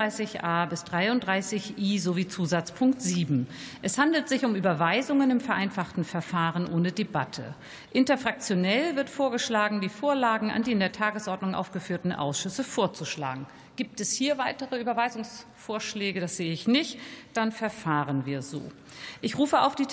33a bis 33i sowie Zusatzpunkt 7. Es handelt sich um Überweisungen im vereinfachten Verfahren ohne Debatte. Interfraktionell wird vorgeschlagen, die Vorlagen an die in der Tagesordnung aufgeführten Ausschüsse vorzuschlagen. Gibt es hier weitere Überweisungsvorschläge? Das sehe ich nicht. Dann verfahren wir so. Ich rufe auf die